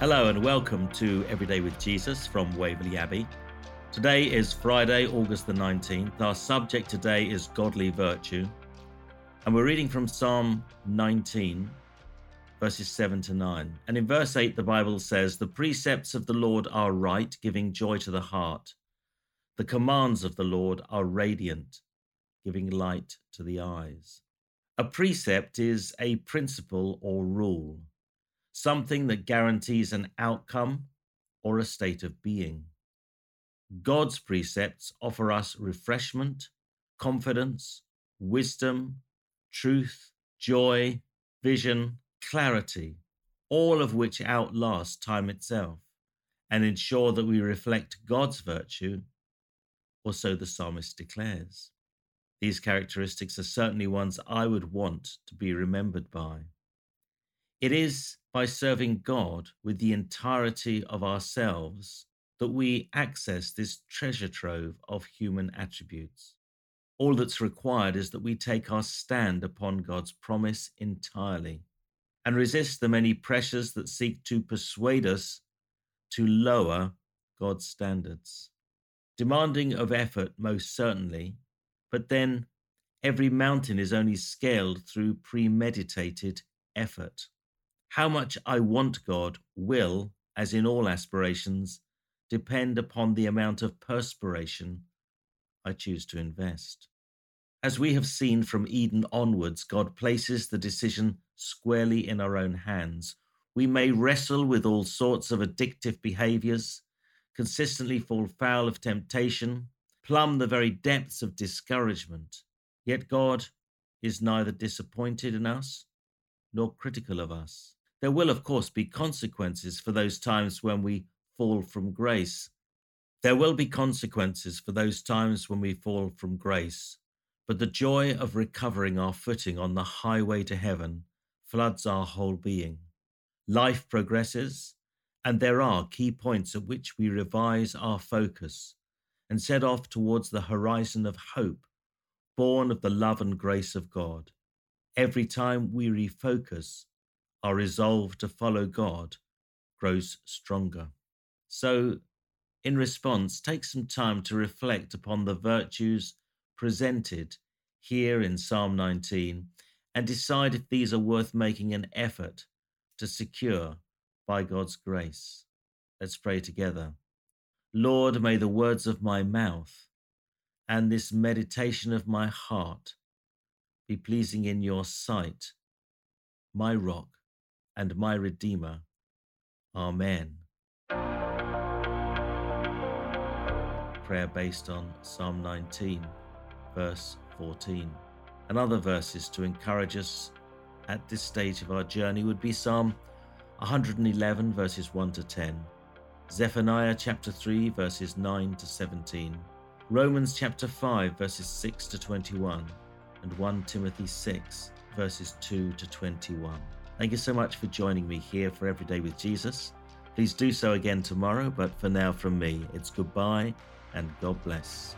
Hello and welcome to Everyday with Jesus from Waverley Abbey. Today is Friday, August the 19th. Our subject today is godly virtue. And we're reading from Psalm 19, verses 7 to 9. And in verse 8, the Bible says, The precepts of the Lord are right, giving joy to the heart. The commands of the Lord are radiant, giving light to the eyes. A precept is a principle or rule, something that mm. guarantees an outcome or a state of being. God's precepts offer us refreshment, confidence, wisdom, truth, joy, vision, clarity, all of which outlast time itself and ensure that we reflect God's virtue, or so the psalmist declares. These characteristics are certainly ones I would want to be remembered by. It is by serving God with the entirety of ourselves that we access this treasure trove of human attributes. All that's required is that we take our stand upon God's promise entirely and resist the many pressures that seek to persuade us to lower God's standards. Demanding of effort, most certainly, but then every mountain is only scaled through premeditated effort. How much I want God will, as in all aspirations, depend upon the amount of perspiration I choose to invest. As we have seen from Eden onwards, God places the decision squarely in our own hands. We may wrestle with all sorts of addictive behaviors, consistently fall foul of temptation, plumb the very depths of discouragement. Yet God is neither disappointed in us nor critical of us. There will, of course, be consequences for those times when we fall from grace. There will be consequences for those times when we fall from grace, but the joy of recovering our footing on the highway to heaven floods our whole being. Life progresses, and there are key points at which we revise our focus and set off towards the horizon of hope, born of the love and grace of God. Every time we refocus, our resolve to follow God grows stronger. So, in response, take some time to reflect upon the virtues presented here in Psalm 19 and decide if these are worth making an effort to secure by God's grace. Let's pray together. Lord, may the words of my mouth and this meditation of my heart be pleasing in your sight, my rock and my redeemer. Amen. Prayer based on Psalm 19, verse 14. And other verses to encourage us at this stage of our journey would be Psalm 111, verses 1 to 10, Zephaniah chapter 3, verses 9 to 17, Romans chapter 5, verses 6 to 21, and 1 Timothy 6, verses 2 to 21. Thank you so much for joining me here for Everyday with Jesus. Please do so again tomorrow, but for now, from me, it's goodbye and God bless.